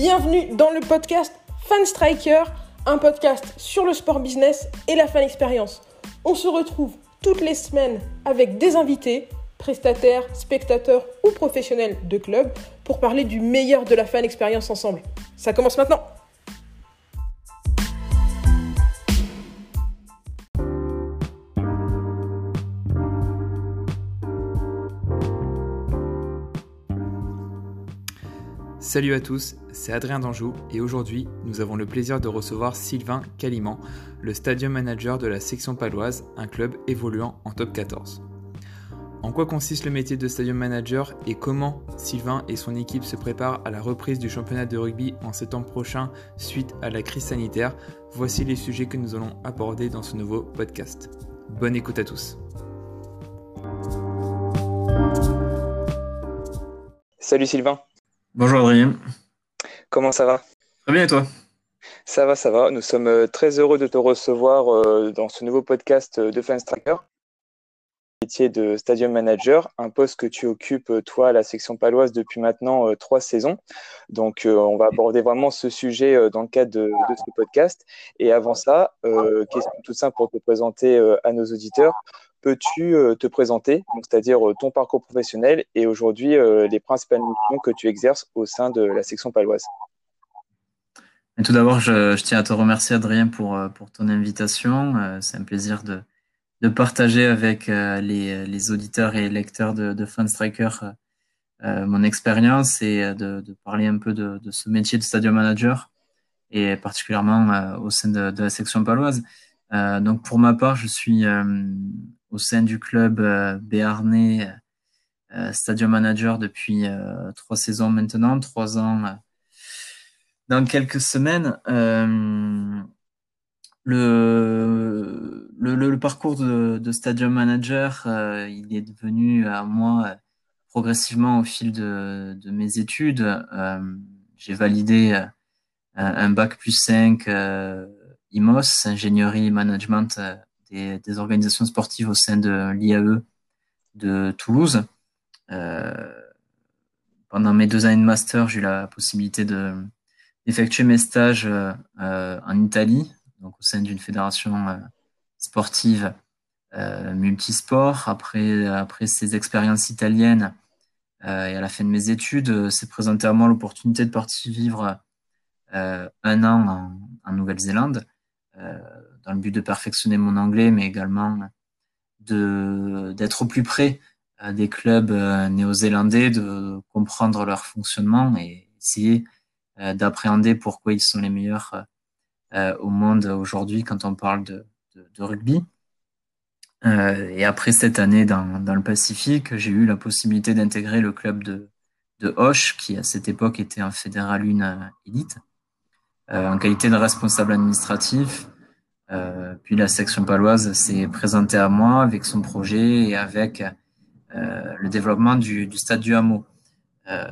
Bienvenue dans le podcast Fan Striker, un podcast sur le sport business et la fan expérience. On se retrouve toutes les semaines avec des invités, prestataires, spectateurs ou professionnels de club pour parler du meilleur de la fan expérience ensemble. Ça commence maintenant. Salut à tous, c'est Adrien Danjou et aujourd'hui nous avons le plaisir de recevoir Sylvain Caliman, le stadium manager de la section paloise, un club évoluant en top 14. En quoi consiste le métier de stadium manager et comment Sylvain et son équipe se préparent à la reprise du championnat de rugby en septembre prochain suite à la crise sanitaire? Voici les sujets que nous allons aborder dans ce nouveau podcast. Bonne écoute à tous. Salut Sylvain. Bonjour Adrien. Comment ça va? Très bien et toi? Ça va, ça va. Nous sommes euh, très heureux de te recevoir euh, dans ce nouveau podcast euh, de Fans Tracker. Métier de Stadium Manager, un poste que tu occupes toi à la section paloise depuis maintenant trois saisons. Donc on va aborder vraiment ce sujet dans le cadre de, de ce podcast. Et avant ça, question toute simple pour te présenter à nos auditeurs. Peux-tu euh, te présenter, c'est-à-dire euh, ton parcours professionnel et aujourd'hui euh, les principales missions que tu exerces au sein de la section paloise Tout d'abord, je, tiens à te remercier Adrien pour, ton invitation. C'est un plaisir de, partager avec les, auditeurs et lecteurs de, de Striker mon expérience et de, de, parler un peu de, ce métier de stadium manager et particulièrement au sein de, la section paloise. Donc pour ma part, je suis au sein du club euh, béarnais euh, Stadium Manager depuis euh, trois saisons maintenant, trois ans dans quelques semaines. Le, parcours de, Stadium Manager, il est devenu à moi progressivement au fil de mes études. J'ai validé un bac plus 5 IMOS, ingénierie management des, organisations sportives au sein de l'IAE de Toulouse. Euh, pendant mes deux années de master, j'ai eu la possibilité d'effectuer mes stages euh, en Italie, donc au sein d'une fédération euh, sportive multisport. Après, après ces expériences italiennes et à la fin de mes études, s'est présenté à moi l'opportunité de partir vivre un an en, Nouvelle-Zélande dans le but de perfectionner mon anglais, mais également d'être au plus près euh, des clubs euh, néo-zélandais, de comprendre leur fonctionnement et essayer euh, d'appréhender pourquoi ils sont les meilleurs au monde aujourd'hui quand on parle de, rugby. et après cette année dans, dans le Pacifique, j'ai eu la possibilité d'intégrer le club de, de Hoche, qui à cette époque était un fédéral une élite, en qualité de responsable administratif euh, puis la section paloise s'est présentée à moi avec son projet et avec euh, le développement du, du, stade du hameau. Euh,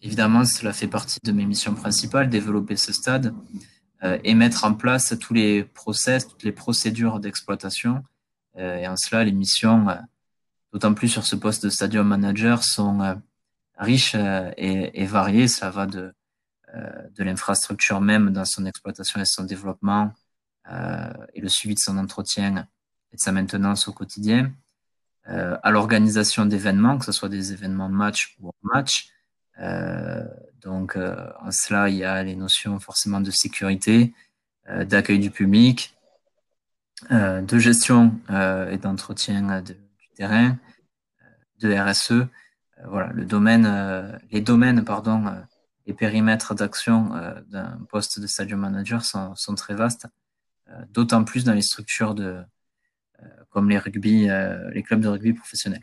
évidemment, cela fait partie de mes missions principales, développer ce stade et mettre en place tous les process, toutes les procédures d'exploitation. et en cela, les missions, d'autant plus sur ce poste de stadium manager, sont riches et, variées. Ça va de euh, de l'infrastructure même dans son exploitation et son développement euh, et le suivi de son entretien et de sa maintenance au quotidien, euh, à l'organisation d'événements, que ce soit des événements match ou match. donc, en cela, il y a les notions forcément de sécurité, d'accueil du public, de gestion et d'entretien du terrain, de RSE. voilà, le domaine, les domaines, pardon, les périmètres d'action euh, d'un poste de stadium manager sont, sont très vastes, euh, d'autant plus dans les structures de, euh, comme les, rugby, les clubs de rugby professionnels.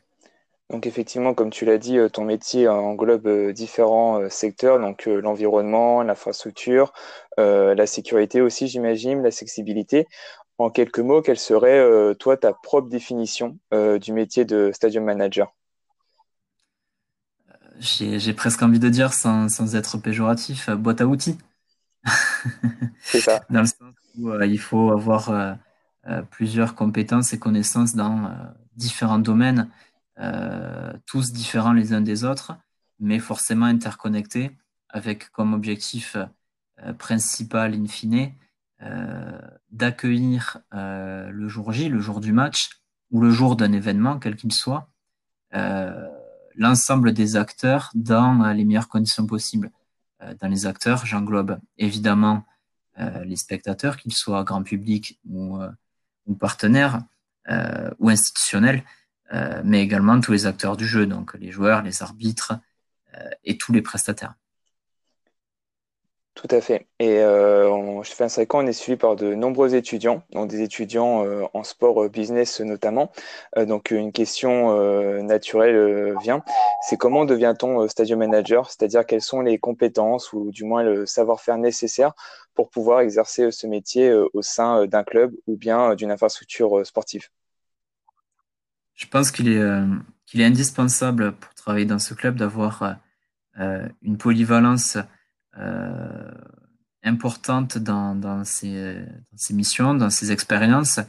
Donc effectivement, comme tu l'as dit, ton métier englobe différents secteurs, donc l'environnement, l'infrastructure, la sécurité aussi, j'imagine, l'accessibilité. En quelques mots, quelle serait, toi, ta propre définition du métier de stadium manager? J'ai presque envie de dire, sans, sans être péjoratif, euh, boîte à outils. C'est ça. dans le sens où euh, il faut avoir euh, plusieurs compétences et connaissances dans différents domaines, tous différents les uns des autres, mais forcément interconnectés avec comme objectif principal in fine d'accueillir le jour J, le jour du match ou le jour d'un événement, quel qu'il soit, l'ensemble des acteurs dans les meilleures conditions possibles. dans les acteurs, j'englobe évidemment les spectateurs, qu'ils soient grand public ou, partenaires ou institutionnels, euh, mais également tous les acteurs du jeu, donc les joueurs, les arbitres euh, et tous les prestataires. Tout à fait. Et euh, chez Fan on est suivi par de nombreux étudiants, donc des étudiants euh, en sport business notamment. donc une question naturelle vient, c'est comment devient-on stadium manager? C'est-à-dire quelles sont les compétences ou du moins le savoir-faire nécessaire pour pouvoir exercer ce métier au sein d'un club ou bien d'une infrastructure sportive? Je pense qu'il est, euh, indispensable pour travailler dans ce club d'avoir euh, une polyvalence euh, importante dans, dans, ses, missions, dans ses expériences.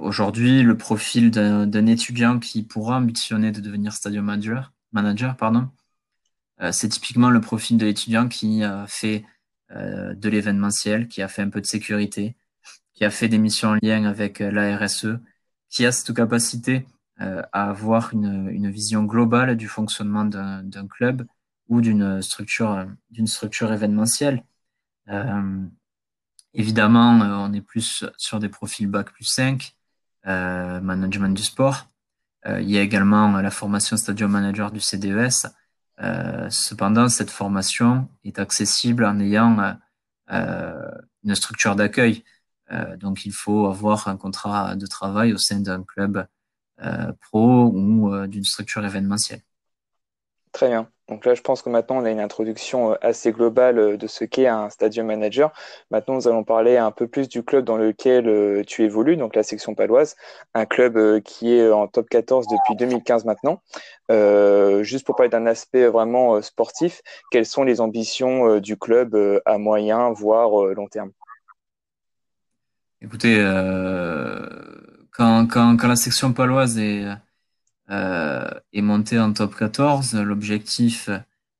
Aujourd'hui, le profil d'un étudiant qui pourra ambitionner de devenir stadium manager, manager pardon, c'est typiquement le profil de l'étudiant qui a fait de l'événementiel, qui a fait un peu de sécurité, qui a fait des missions en lien avec la RSE, qui a cette capacité euh, à avoir une, vision globale du fonctionnement d'un club ou d'une structure, d'une structure événementielle. Euh, évidemment, euh, on est plus sur des profils Bac plus 5, euh, management du sport. Il y a également la formation Stadium Manager du CDES. cependant, cette formation est accessible en ayant une structure d'accueil. Donc, il faut avoir un contrat de travail au sein d'un club pro ou d'une structure événementielle. Très bien. Donc là, je pense que maintenant, on a une introduction assez globale de ce qu'est un stadium manager. Maintenant, nous allons parler un peu plus du club dans lequel tu évolues, donc la section paloise, un club qui est en top 14 depuis 2015 maintenant. juste pour parler d'un aspect vraiment sportif, quelles sont les ambitions du club à moyen, voire long terme? Écoutez, euh, quand, quand, quand, la section paloise est, euh, est montée en top 14, l'objectif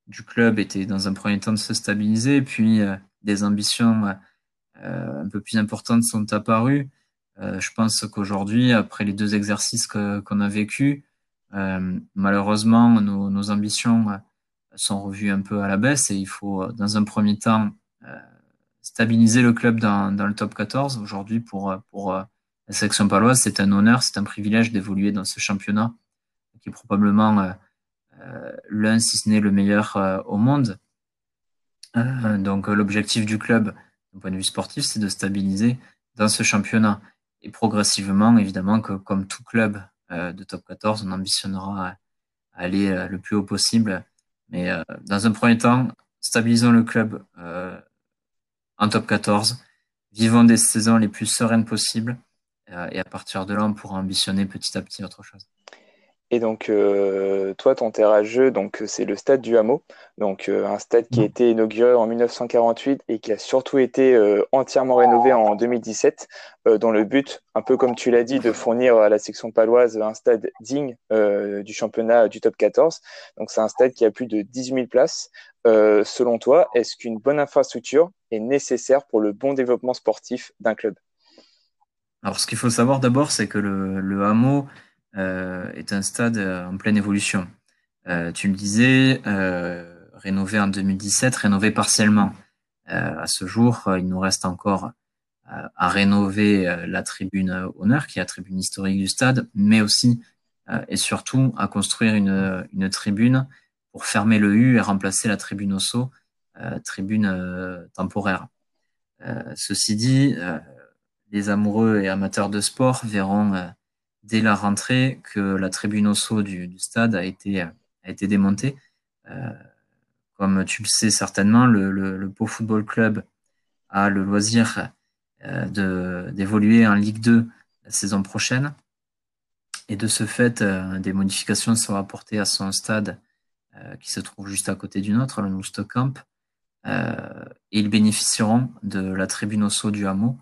du club était dans un premier temps de se stabiliser, puis euh, des ambitions euh, un peu plus importantes sont apparues. Euh, je pense qu'aujourd'hui, après les deux exercices qu'on a vécus, malheureusement, nos, ambitions sont revues un peu à la baisse et il faut, dans un premier temps, stabiliser le club dans, le top 14. Aujourd'hui, pour, pour euh, la section paloise, c'est un honneur, c'est un privilège d'évoluer dans ce championnat qui est probablement euh, euh l'un, si ce n'est le meilleur euh, au monde. Donc l'objectif du club, d'un point de vue sportif, c'est de stabiliser dans ce championnat. Et progressivement, évidemment, que comme tout club de top 14, on ambitionnera à aller le plus haut possible. Mais dans un premier temps, stabilisons le club en top 14. Vivons des saisons les plus sereines possibles. Et à partir de là, on pourra ambitionner petit à petit autre chose. Et donc, euh, toi, ton terrain de jeu, donc c'est le stade du Hameau, donc euh, un stade qui a été inauguré en 1948 et qui a surtout été entièrement rénové en 2017, dans le but, un peu comme tu l'as dit, de fournir à la section paloise un stade digne du championnat du top 14. Donc, c'est un stade qui a plus de 18 000 places. selon toi, est-ce qu'une bonne infrastructure est nécessaire pour le bon développement sportif d'un club? Alors, ce qu'il faut savoir d'abord, c'est que le, le Hameau euh, est un stade euh, en pleine évolution. Euh, tu le disais, euh, rénové en 2017, rénové partiellement. Euh, à ce jour, il nous reste encore à rénover la tribune honneur, qui est la tribune historique du stade, mais aussi et surtout à construire une, une tribune pour fermer le U et remplacer la tribune euh, tribune euh, temporaire. Euh, ceci dit, les amoureux et amateurs de sport verront dès la rentrée que la tribune au saut du, du stade a été, démontée. comme tu le sais certainement, le, le, le Pau Football Club a le loisir d'évoluer en Ligue 2 la saison prochaine. Et de ce fait, des modifications seront apportées à son stade qui se trouve juste à côté du nôtre, le Nousto Camp, euh, et ils bénéficieront de la tribune saut du hameau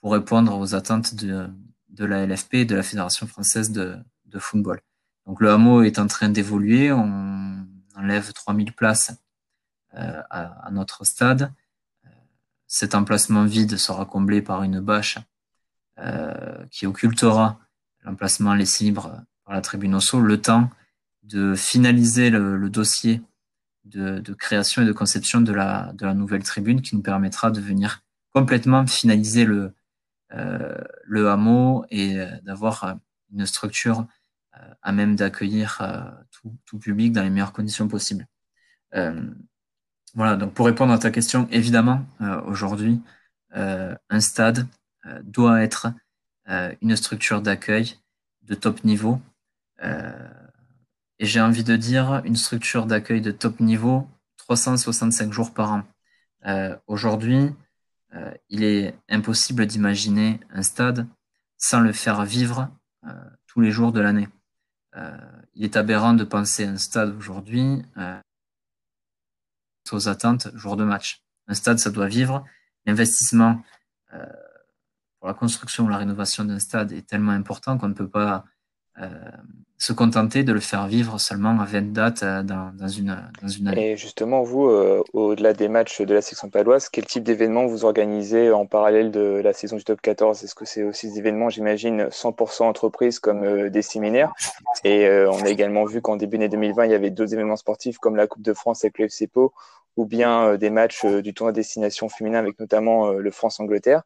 pour répondre aux attentes de, de la LFP et de la Fédération française de, football. Donc le hameau est en train d'évoluer, on enlève 3000 places à, notre stade. Cet emplacement vide sera comblé par une bâche qui occultera l'emplacement laissé libre par la tribune sol, le temps de finaliser le, dossier de, création et de conception de la, nouvelle tribune qui nous permettra de venir complètement finaliser le, euh, le hameau et euh, d'avoir euh, une structure à même d'accueillir tout, public dans les meilleures conditions possibles. voilà, donc pour répondre à ta question, évidemment, aujourd'hui, un stade doit être une structure d'accueil de top niveau. et j'ai envie de dire une structure d'accueil de top niveau 365 jours par an. Aujourd'hui, euh, il est impossible d'imaginer un stade sans le faire vivre euh, tous les jours de l'année. Euh, il est aberrant de penser un stade aujourd'hui aux attentes jour de match. Un stade, ça doit vivre. L'investissement pour la construction ou la rénovation d'un stade est tellement important qu'on ne peut pas se contenter de le faire vivre seulement à 20 dates euh, dans, une, dans une année. Et justement, vous, euh, au-delà des matchs de la section paloise, quel type d'événements vous organisez en parallèle de la saison du top 14 Est-ce que c'est aussi des événements, j'imagine, 100% entreprises comme des séminaires? Et on a également vu qu'en début d'année 2020, il y avait d'autres événements sportifs comme la Coupe de France avec le FC Pau ou bien des matchs du tournoi destination féminin avec notamment le France-Angleterre.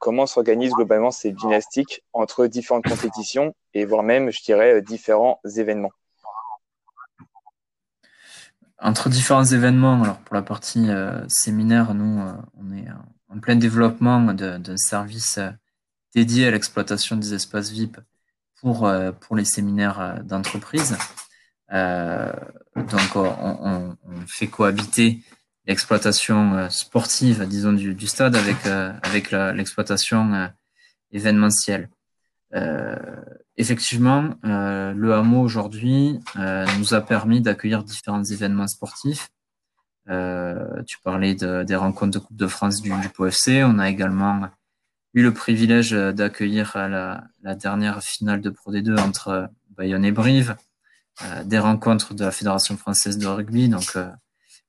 comment s'organisent globalement ces dynamiques entre différentes compétitions et voire même, je dirais, euh, différents événements? Entre différents événements, alors pour la partie euh, séminaire, nous, euh, on est en plein développement d'un service dédié à l'exploitation des espaces VIP pour, pour les séminaires d'entreprise. Donc, on, fait cohabiter l'exploitation sportive, disons, du, stade avec, avec l'exploitation événementielle. Euh, effectivement, euh, le hameau aujourd'hui euh, nous a permis d'accueillir différents événements sportifs. tu parlais des rencontres de Coupe de France du, du POFC. On a également eu le privilège d'accueillir la, la, dernière finale de Pro D2 entre Bayonne et Brive, des rencontres de la Fédération française de rugby, donc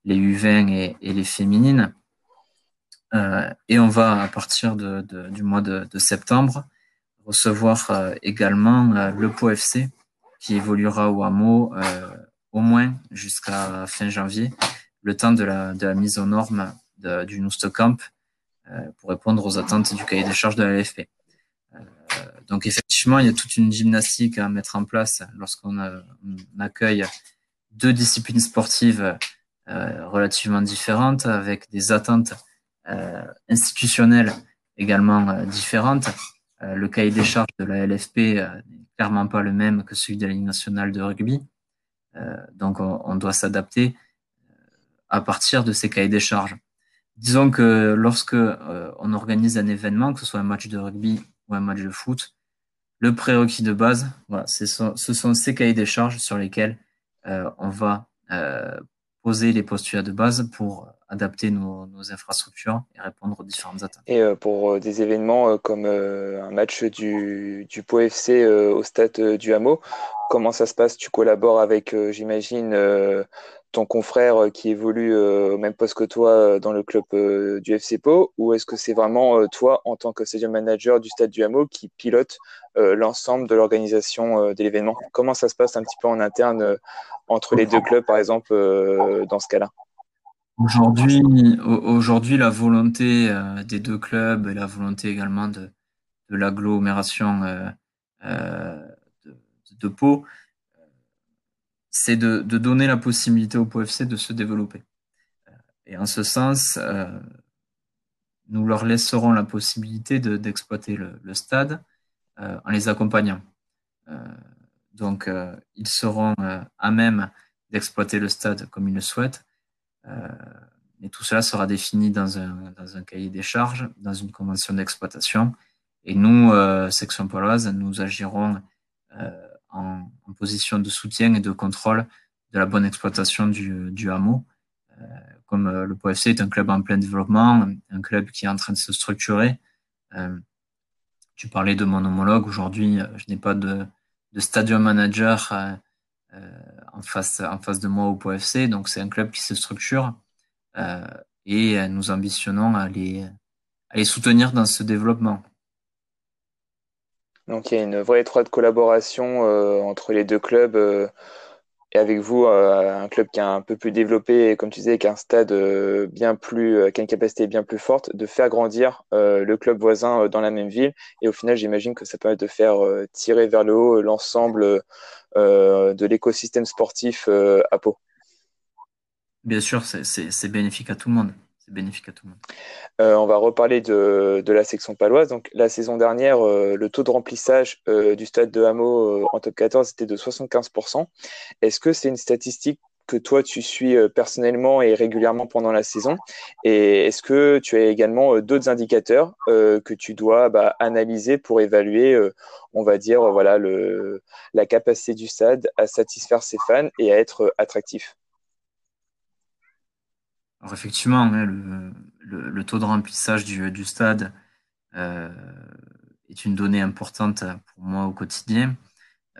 les U20 et, les féminines. et on va, à partir de, du mois de, septembre, recevoir euh, également euh, le POFC qui évoluera au hameau euh, au moins jusqu'à fin janvier, le temps de la, mise aux normes du Camp pour répondre aux attentes du cahier des charges de la. Donc effectivement, il y a toute une gymnastique à mettre en place lorsqu'on accueille deux disciplines sportives relativement différentes avec des attentes institutionnelles également différentes euh, le cahier des charges de la LFP euh, n'est clairement pas le même que celui de la Ligue nationale de rugby. Euh, donc, on, doit s'adapter à partir de ces cahiers des charges. Disons que lorsque on organise un événement, que ce soit un match de rugby ou un match de foot, le prérequis de base, voilà, ce sont, ce sont ces cahiers des charges sur lesquels on va poser les postulats de base pour adapter nos, infrastructures et répondre aux différentes attentes. Et euh, pour euh, des événements euh, comme un match du, du FC au stade du Hameau, comment ça se passe? Tu collabores avec, j'imagine, ton confrère qui évolue au même poste que toi dans le club du FC Pau ou est-ce que c'est vraiment toi en tant que stadium manager du stade du Hameau qui pilote l'ensemble de l'organisation de l'événement? Comment ça se passe un petit peu en interne entre les deux clubs par exemple dans ce cas-là? Aujourd'hui, aujourd'hui, la volonté euh, des deux clubs et la volonté également de, de l'agglomération euh, euh, de, Pau, c'est de, donner la possibilité au Pau FC de se développer. Et en ce sens, nous leur laisserons la possibilité d'exploiter le, stade en les accompagnant. donc, ils seront à même d'exploiter le stade comme ils le souhaitent euh, tout cela sera défini dans un, dans un cahier des charges, dans une convention d'exploitation. Et nous, euh, section poloise, nous agirons euh, en, position de soutien et de contrôle de la bonne exploitation du, du hameau. Euh, comme le POFC est un club en plein développement, un club qui est en train de se structurer. tu parlais de mon homologue. Aujourd'hui, je n'ai pas de, de stadium manager euh, en, face, en face de moi au POFC. Donc, c'est un club qui se structure. et nous ambitionnons à les, à les soutenir dans ce développement. Donc il y a une vraie étroite collaboration entre les deux clubs et avec vous, euh, un club qui est un peu plus développé, comme tu disais, avec un stade euh, bien plus, euh, qui a une capacité bien plus forte, de faire grandir le club voisin dans la même ville. Et au final, j'imagine que ça permet de faire tirer vers le haut l'ensemble de l'écosystème sportif à Pau. Bien sûr, c'est bénéfique à tout le monde bénéfique à tout le monde. Euh, on va reparler de, la section paloise. Donc, la saison dernière, euh, le taux de remplissage euh, du stade de Hameau en top 14 était de 75%. Est-ce que c'est une statistique que toi tu suis personnellement et régulièrement pendant la saison? Et est-ce que tu as également d'autres indicateurs que tu dois bah, analyser pour évaluer, on va dire, voilà, la capacité du stade à satisfaire ses fans et à être attractif? Alors effectivement, hein, le, taux de remplissage du, stade euh, est une donnée importante pour moi au quotidien.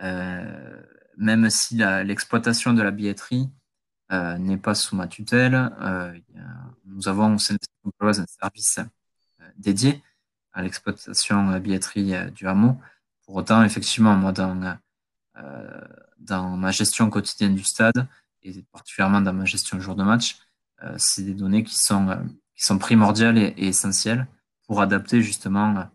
Euh, même si l'exploitation de la billetterie euh, n'est pas sous ma tutelle, nous avons au sein de un service dédié à l'exploitation de la billetterie du hameau. Pour autant, effectivement, moi, dans, dans ma gestion quotidienne du stade, et particulièrement dans ma gestion jour de match, c'est des données qui sont, euh, qui sont primordiales et, essentielles pour adapter justement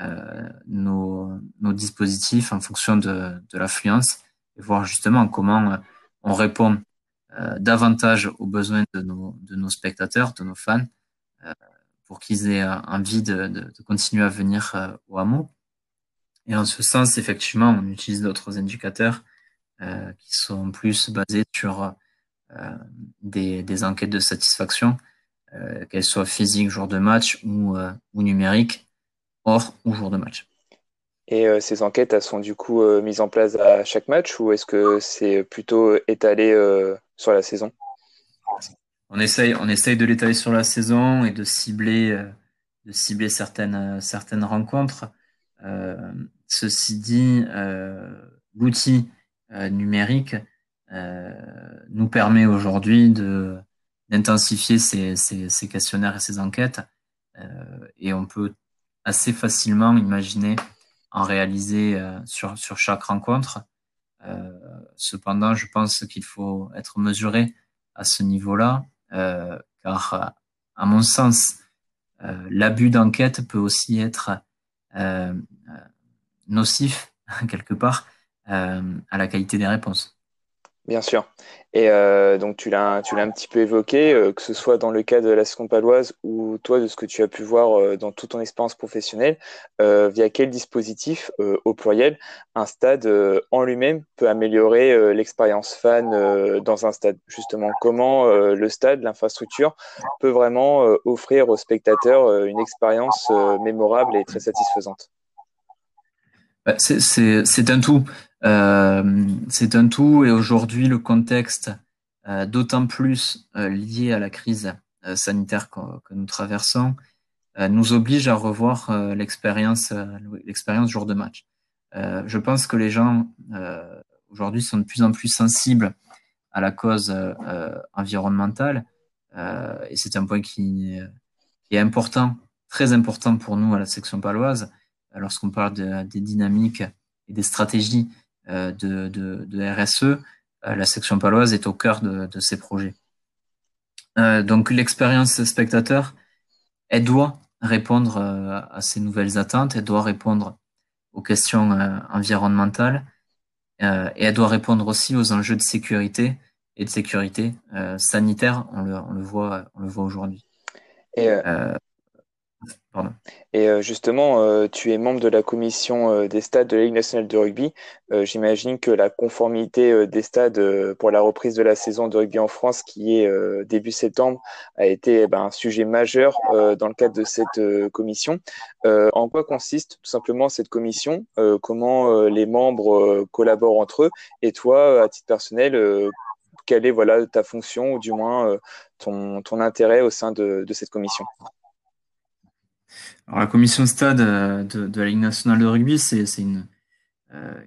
euh, nos, nos, dispositifs en fonction de, de l'affluence et voir justement comment on répond davantage aux besoins de nos, de nos spectateurs, de nos fans, pour qu'ils aient envie de, de, de, continuer à venir au hameau. Et en ce sens, effectivement, on utilise d'autres indicateurs qui sont plus basés sur euh, des, enquêtes de satisfaction, euh, qu'elles soient physiques jour de match ou, euh, ou numériques, hors ou jour de match. Et ces enquêtes, elles sont du coup mises en place à chaque match ou est-ce que c'est plutôt étalé sur la saison? On essaye, on essaye de l'étaler sur la saison et de cibler, de cibler certaines, certaines rencontres. ceci dit, l'outil numérique euh, nous permet aujourd'hui de d'intensifier ces, questionnaires et ces enquêtes. Euh, et on peut assez facilement imaginer en réaliser euh, sur, sur chaque rencontre. cependant, je pense qu'il faut être mesuré à ce niveau-là, car à mon sens, l'abus d'enquête peut aussi être nocif, quelque part, à la qualité des réponses. Bien sûr. Et euh, donc tu l'as tu l'as un petit peu évoqué, euh, que ce soit dans le cas de la seconde paloise ou toi de ce que tu as pu voir euh, dans toute ton expérience professionnelle, via quel dispositif, au pluriel, un stade en lui-même peut améliorer l'expérience fan dans un stade? Justement, comment le stade, l'infrastructure peut vraiment offrir aux spectateurs une expérience mémorable et très satisfaisante? Bah, c'est un tout. Euh, c'est un tout et aujourd'hui le contexte, euh, d'autant plus euh, lié à la crise sanitaire que, nous traversons, nous oblige à revoir l'expérience jour de match. je pense que les gens aujourd'hui sont de plus en plus sensibles à la cause environnementale et c'est un point qui, est important, très important pour nous à la section paloise lorsqu'on parle de, des dynamiques et des stratégies euh, de, de, RSE, euh, la section paloise est au cœur de, ces projets. Euh, donc l'expérience spectateur, elle doit répondre à ces nouvelles attentes, elle doit répondre aux questions environnementales et elle doit répondre aussi aux enjeux de sécurité et de sécurité sanitaire. On le, on le voit, on le voit aujourd'hui. Et euh, justement, euh, tu es membre de la commission euh, des stades de la Ligue nationale de rugby. J'imagine que la conformité des stades pour la reprise de la saison de rugby en France, qui est début septembre, a été eh ben, un sujet majeur dans le cadre de cette commission. en quoi consiste tout simplement cette commission? Comment les membres collaborent entre eux? Et toi, à titre personnel, quelle est voilà, ta fonction ou du moins ton, ton intérêt au sein de cette commission? Alors, la commission stade euh, de, la Ligue nationale de rugby, c'est une, euh,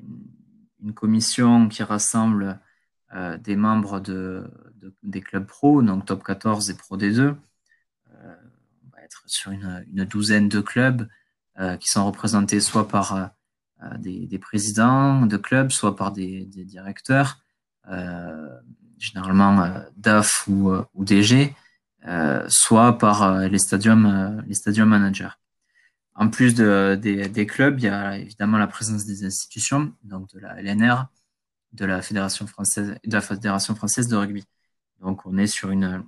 une, commission qui rassemble euh, des membres de, des clubs pro, donc top 14 et pro D2. on va être sur une, douzaine de clubs qui sont représentés soit par des, présidents de clubs, soit par des, directeurs, généralement DAF ou DG, soit par les stadiums, les stadium managers. En plus des, clubs, il y a évidemment la présence des institutions, donc de la LNR, de la Fédération française, de rugby. Donc on est sur une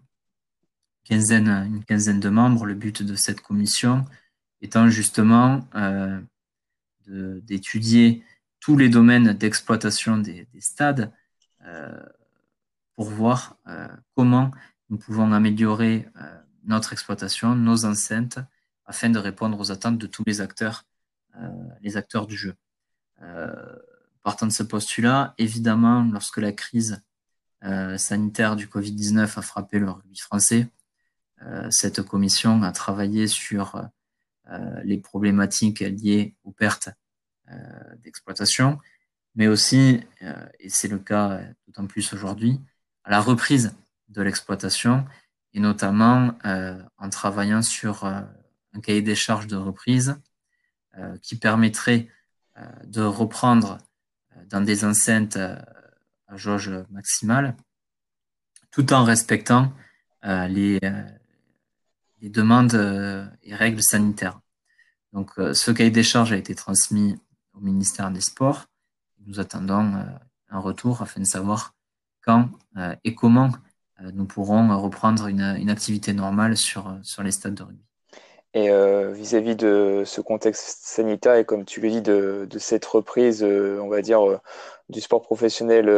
quinzaine, une quinzaine de membres. Le but de cette commission étant justement euh, d'étudier tous les domaines d'exploitation des, stades euh, pour voir euh, comment nous pouvons améliorer notre exploitation, nos enceintes, afin de répondre aux attentes de tous les acteurs, euh, les acteurs du jeu. Euh, partant de ce postulat, évidemment, lorsque la crise euh, sanitaire du Covid-19 a frappé le rugby français, cette commission a travaillé sur les problématiques liées aux pertes d'exploitation, mais aussi, et c'est le cas d'autant plus aujourd'hui, à la reprise de l'exploitation, et notamment en travaillant sur un cahier des charges de reprise euh, qui permettrait euh, de reprendre euh, dans des enceintes à jauge maximale, tout en respectant les, les, demandes et règles sanitaires. Donc, ce cahier des charges a été transmis au ministère des Sports. Nous attendons un retour afin de savoir quand et comment nous pourrons reprendre une, activité normale sur, sur les stades de rugby. Et euh, vis-à-vis de ce contexte sanitaire et comme tu le dis de, cette reprise, euh, on va dire, euh, du sport professionnel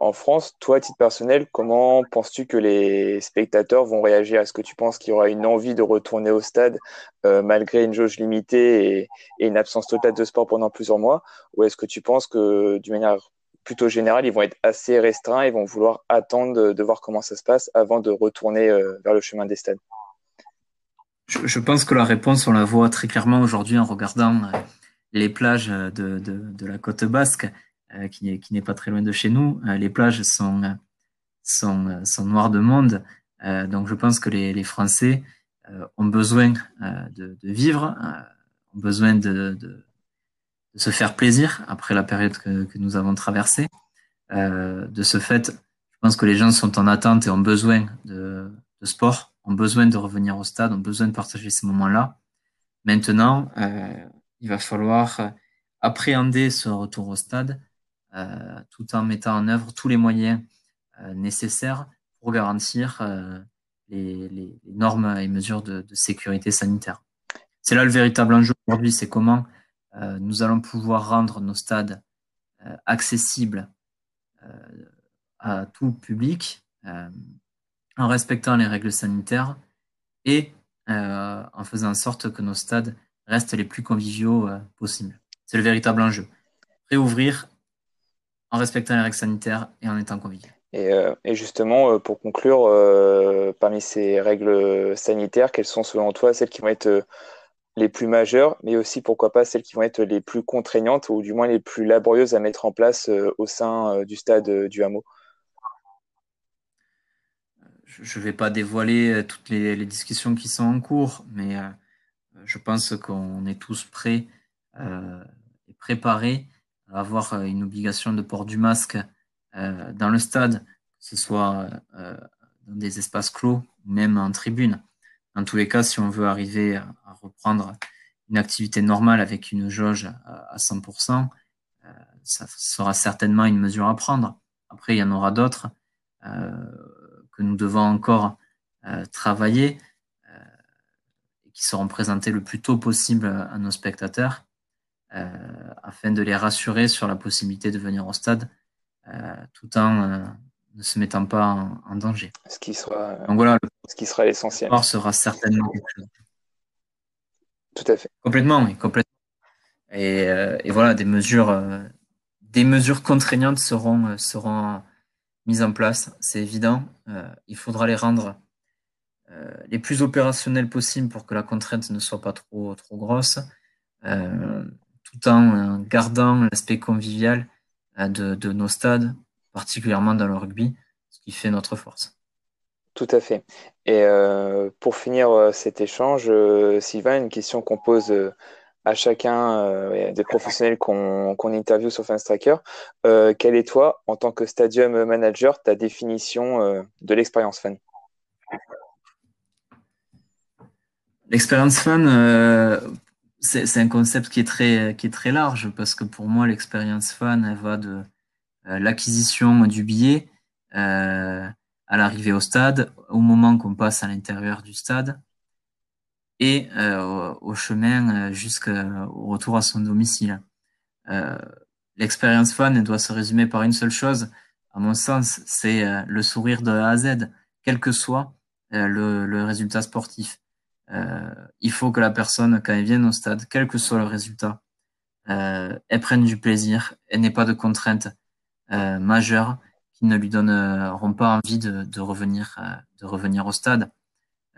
en France, toi, à titre personnel, comment penses-tu que les spectateurs vont réagir? Est-ce que tu penses qu'il y aura une envie de retourner au stade malgré une jauge limitée et, une absence totale de sport pendant plusieurs mois? Ou est-ce que tu penses que, d'une manière plutôt générale, ils vont être assez restreints et vont vouloir attendre de voir comment ça se passe avant de retourner vers le chemin des stades je, pense que la réponse, on la voit très clairement aujourd'hui en regardant euh, les plages de, de, de la côte basque, euh, qui, qui n'est pas très loin de chez nous. Euh, les plages sont, sont, noires de monde. donc je pense que les, Français ont besoin de, vivre, ont besoin de, se faire plaisir après la période que, nous avons traversée. de ce fait, je pense que les gens sont en attente et ont besoin de, de sport ont besoin de revenir au stade, ont besoin de partager ces moments-là. Maintenant, euh, il va falloir euh, appréhender ce retour au stade euh, tout en mettant en œuvre tous les moyens nécessaires pour garantir les, normes et mesures de, sécurité sanitaire. C'est là le véritable enjeu aujourd'hui, c'est comment nous allons pouvoir rendre nos stades accessibles à tout public en respectant les règles sanitaires et euh, en faisant en sorte que nos stades restent les plus conviviaux euh, possibles. C'est le véritable enjeu. Réouvrir en respectant les règles sanitaires et en étant convivial. Et, euh, justement, pour conclure, parmi ces règles sanitaires, quelles sont selon toi celles qui vont être les plus majeures, mais aussi pourquoi pas celles qui vont être les plus contraignantes ou du moins les plus laborieuses à mettre en place au sein du stade du hameau je ne vais pas dévoiler euh, toutes les, discussions qui sont en cours, mais euh, je pense qu'on est tous prêts euh, et préparés à avoir une obligation de port du masque dans le stade, que ce soit dans des espaces clos ou même en tribune. Dans tous les cas, si on veut arriver à, reprendre une activité normale avec une jauge à, 100%, ça sera certainement une mesure à prendre. Après, il y en aura d'autres que nous devons encore euh, travailler euh, et qui seront présentés le plus tôt possible à nos spectateurs euh, afin de les rassurer sur la possibilité de venir au stade tout en ne se mettant pas en, danger. Ce qui sera, Donc voilà, ce qui sera l'essentiel. sera certainement quelque chose. Tout à fait. Complètement, oui, complètement. Et, et voilà, des mesures, des mesures contraignantes seront, seront mise en place, c'est évident. Euh, il faudra les rendre euh, les plus opérationnels possibles pour que la contrainte ne soit pas trop, trop grosse, euh, tout en gardant l'aspect convivial de, nos stades, particulièrement dans le rugby, ce qui fait notre force. Tout à fait. Et pour finir cet échange, Sylvain, une question qu'on pose à chacun des professionnels qu'on interviewe sur Fanstracker. Euh, quelle est toi, en tant que stadium manager, ta définition de l'expérience fan? L'expérience fan, c'est un concept qui est, très, qui est très large parce que pour moi, l'expérience fan, elle va de l'acquisition du billet à l'arrivée au stade, au moment qu'on passe à l'intérieur du stade, et euh, au chemin euh, jusqu'au retour à son domicile. Euh, l'expérience fan doit se résumer par une seule chose, à mon sens, c'est le sourire de A à Z, quel que soit le, le, résultat sportif. il faut que la personne, quand elle vienne au stade, quel que soit le résultat, elle prenne du plaisir, elle n'ait pas de contraintes majeures qui ne lui donneront pas envie de, revenir, de revenir au stade.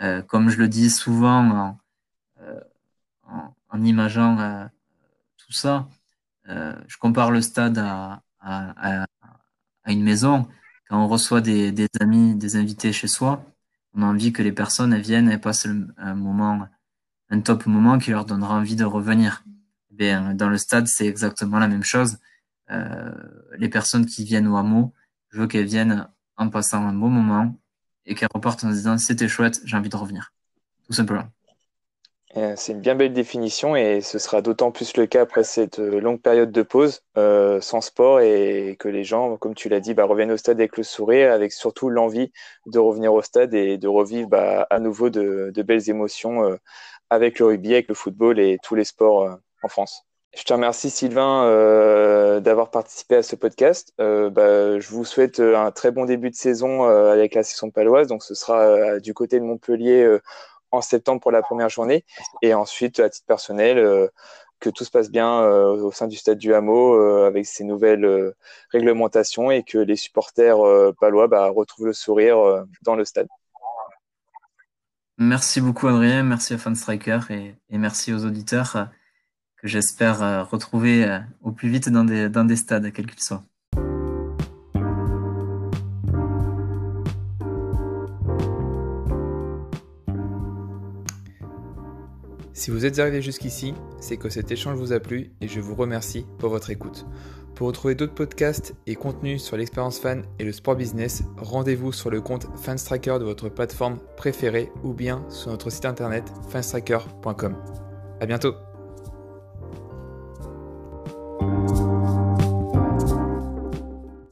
Euh, comme je le dis souvent en, euh, en, imageant euh, tout ça, je compare le stade à, à, à, une maison. Quand on reçoit des, des, amis, des invités chez soi, on a envie que les personnes viennent et passent un moment, un top moment qui leur donnera envie de revenir. Eh bien, dans le stade, c'est exactement la même chose. Euh, les personnes qui viennent au hameau, je veux qu'elles viennent en passant un bon moment, et qu'elle repartent en disant c'était chouette, j'ai envie de revenir. Tout simplement. Euh, c'est une bien belle définition et ce sera d'autant plus le cas après cette euh, longue période de pause sans sport et que les gens, comme tu l'as dit, bah, reviennent au stade avec le sourire, avec surtout l'envie de revenir au stade et de revivre bah, à nouveau de belles émotions avec le rugby, avec le football et tous les sports en France. Je te remercie Sylvain euh, d'avoir participé à ce podcast. Euh, bah, je vous souhaite euh, un très bon début de saison avec la section paloise. Donc ce sera du côté de Montpellier en septembre pour la première journée. Et ensuite, à titre personnel, que tout se passe bien au sein du stade du Hameau avec ces nouvelles réglementations et que les supporters palois bah, retrouvent le sourire dans le stade. Merci beaucoup Adrien, merci à Fanstriker et merci aux auditeurs que j'espère euh, retrouver euh, au plus vite dans des, dans des stades, quels qu'ils soient. Si vous êtes arrivé jusqu'ici, c'est que cet échange vous a plu et je vous remercie pour votre écoute. Pour retrouver d'autres podcasts et contenus sur l'expérience fan et le sport business, rendez-vous sur le compte Fanstriker de votre plateforme préférée ou bien sur notre site internet fanstriker.com. À bientôt!